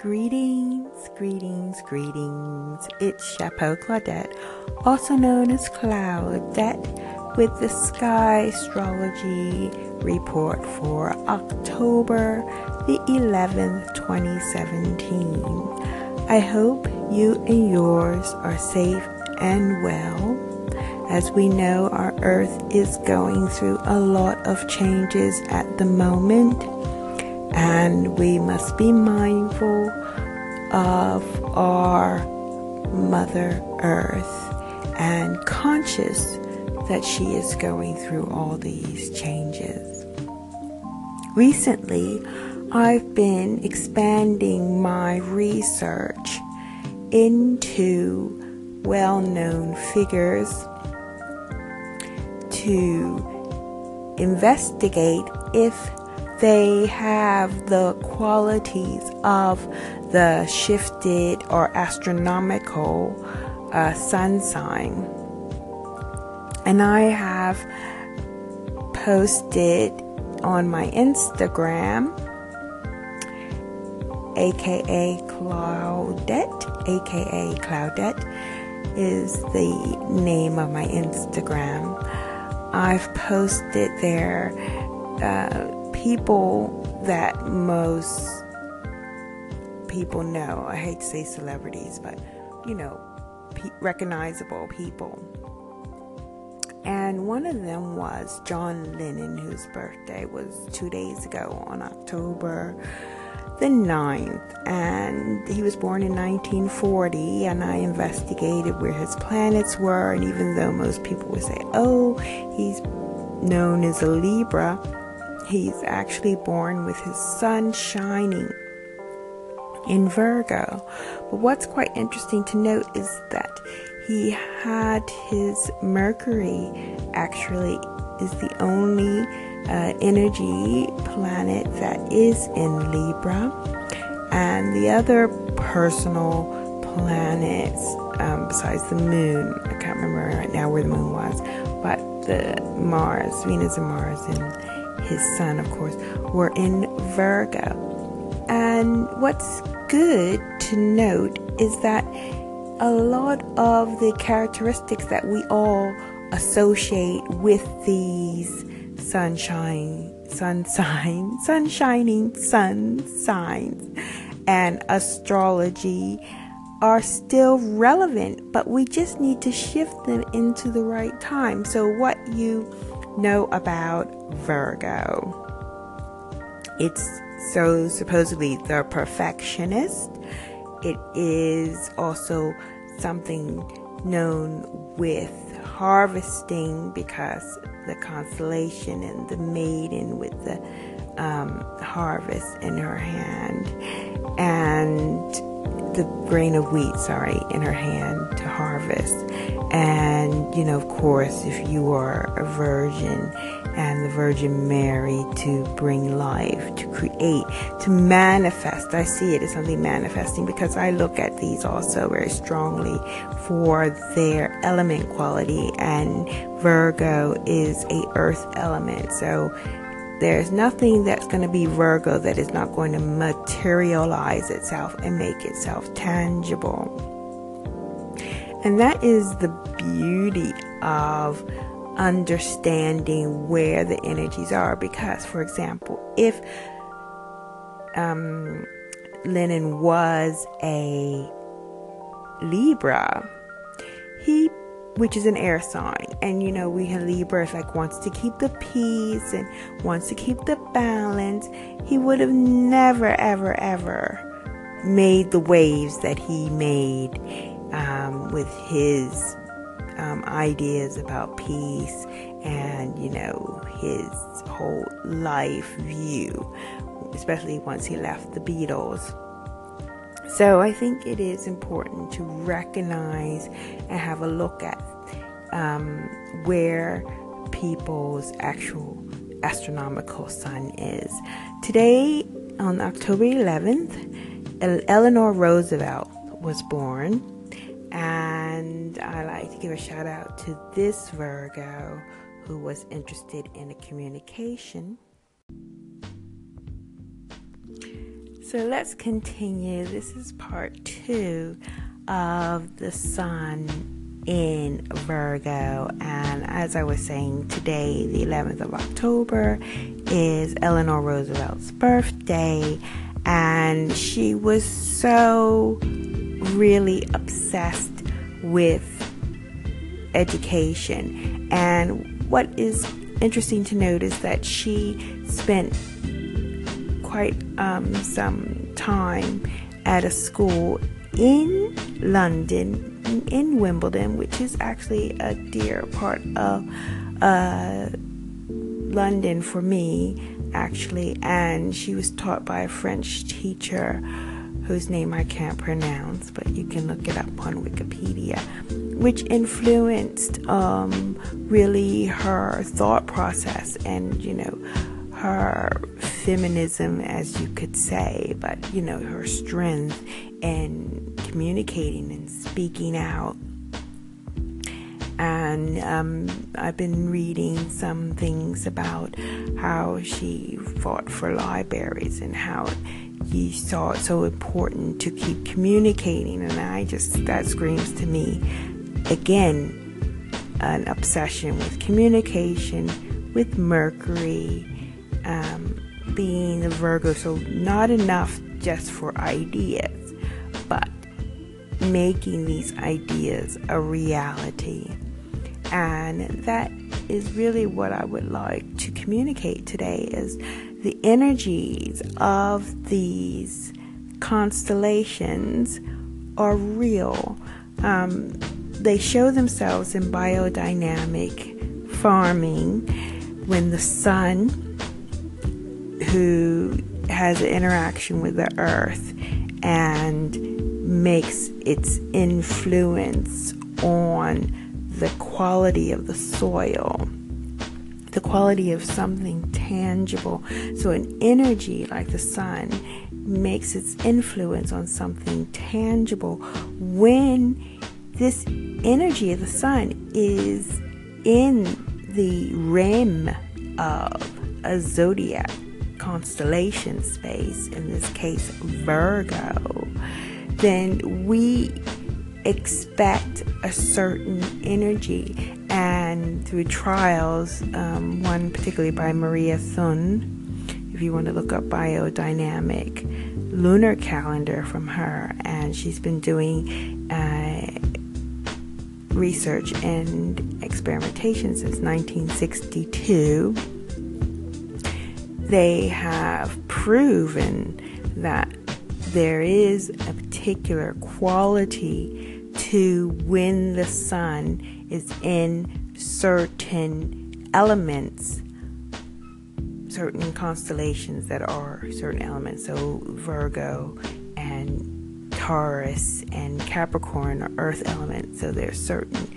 Greetings, greetings, greetings. It's Chapeau Claudette, also known as Claudette, with the Sky Astrology Report for October the 11th, 2017. I hope you and yours are safe and well. As we know, our Earth is going through a lot of changes at the moment and we must be mindful of our Mother Earth and conscious that she is going through all these changes. Recently, I've been expanding my research into well known figures to investigate if they have the qualities of the shifted or astronomical uh, sun sign. And I have posted on my Instagram, aka Claudette, aka Claudette is the name of my Instagram. I've posted there. Uh, people that most people know. I hate to say celebrities, but you know, pe- recognizable people. And one of them was John Lennon, whose birthday was two days ago on October the 9th. And he was born in 1940, and I investigated where his planets were. And even though most people would say, oh, he's known as a Libra, he's actually born with his sun shining in Virgo. But what's quite interesting to note is that he had his Mercury actually is the only uh, energy planet that is in Libra, and the other personal planets um, besides the moon, I can't remember right now where the moon was, but the Mars, Venus and Mars, his sun, of course, were in Virgo. And what's good to note is that a lot of the characteristics that we all associate with these sunshine, sun signs, sunshining sun signs, and astrology are still relevant, but we just need to shift them into the right time. So, what you know about Virgo. It's so supposedly the perfectionist. It is also something known with harvesting because the constellation and the maiden with the um, harvest in her hand and the grain of wheat, sorry, in her hand to harvest. And, you know, of course, if you are a virgin and the Virgin Mary to bring life, to create, to manifest. I see it as something manifesting because I look at these also very strongly for their element quality and Virgo is a earth element. So there's nothing that's going to be Virgo that is not going to materialize itself and make itself tangible. And that is the beauty of understanding where the energies are. Because, for example, if um, Lennon was a Libra, he which is an air sign. And you know, we have Libra like wants to keep the peace and wants to keep the balance. He would have never, ever, ever made the waves that he made um, with his um, ideas about peace and you know his whole life view, especially once he left the Beatles. So I think it is important to recognize and have a look at um, where people's actual astronomical sun is. Today, on October 11th, Eleanor Roosevelt was born, and I like to give a shout out to this Virgo who was interested in a communication So let's continue. This is part two of the sun in Virgo. And as I was saying, today, the 11th of October, is Eleanor Roosevelt's birthday. And she was so really obsessed with education. And what is interesting to note is that she spent quite um, some time at a school in London, in Wimbledon, which is actually a dear part of uh, London for me, actually. And she was taught by a French teacher whose name I can't pronounce, but you can look it up on Wikipedia, which influenced um, really her thought process and, you know, her feminism, as you could say, but you know, her strength in communicating and speaking out. And um, I've been reading some things about how she fought for libraries and how he saw it so important to keep communicating. And I just, that screams to me again an obsession with communication, with Mercury um, being a Virgo, so not enough just for ideas, but making these ideas a reality. And that is really what I would like to communicate today is the energies of these constellations are real. Um, they show themselves in biodynamic farming when the sun who has an interaction with the earth and makes its influence on the quality of the soil, the quality of something tangible. So, an energy like the sun makes its influence on something tangible when this energy of the sun is in the rim of a zodiac constellation space, in this case Virgo, then we expect a certain energy. And through trials, um, one particularly by Maria Thun, if you want to look up biodynamic lunar calendar from her, and she's been doing uh, research and experimentation since 1962 they have proven that there is a particular quality to when the sun is in certain elements, certain constellations that are certain elements. So, Virgo and Taurus and Capricorn are earth elements. So, there's certain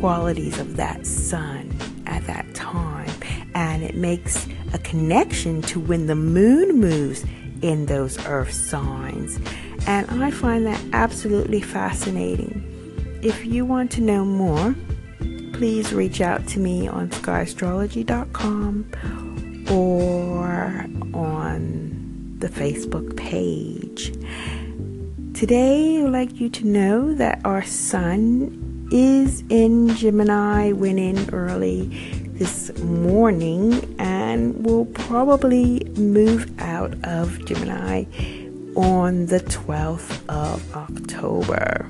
qualities of that sun at that time. And it makes a connection to when the moon moves in those earth signs. And I find that absolutely fascinating. If you want to know more, please reach out to me on skyastrology.com or on the Facebook page. Today, I would like you to know that our sun is in Gemini, winning early this morning and will probably move out of Gemini on the 12th of October.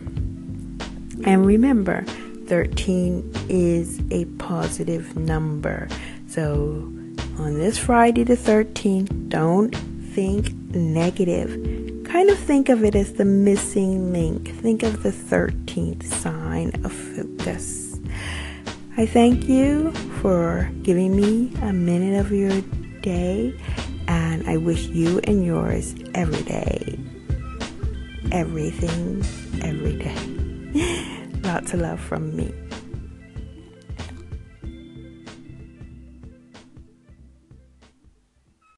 And remember, 13 is a positive number. So on this Friday the 13th, don't think negative. Kind of think of it as the missing link. Think of the 13th sign of focus. I thank you for giving me a minute of your day, and I wish you and yours every day. Everything, every day. Lots of love from me.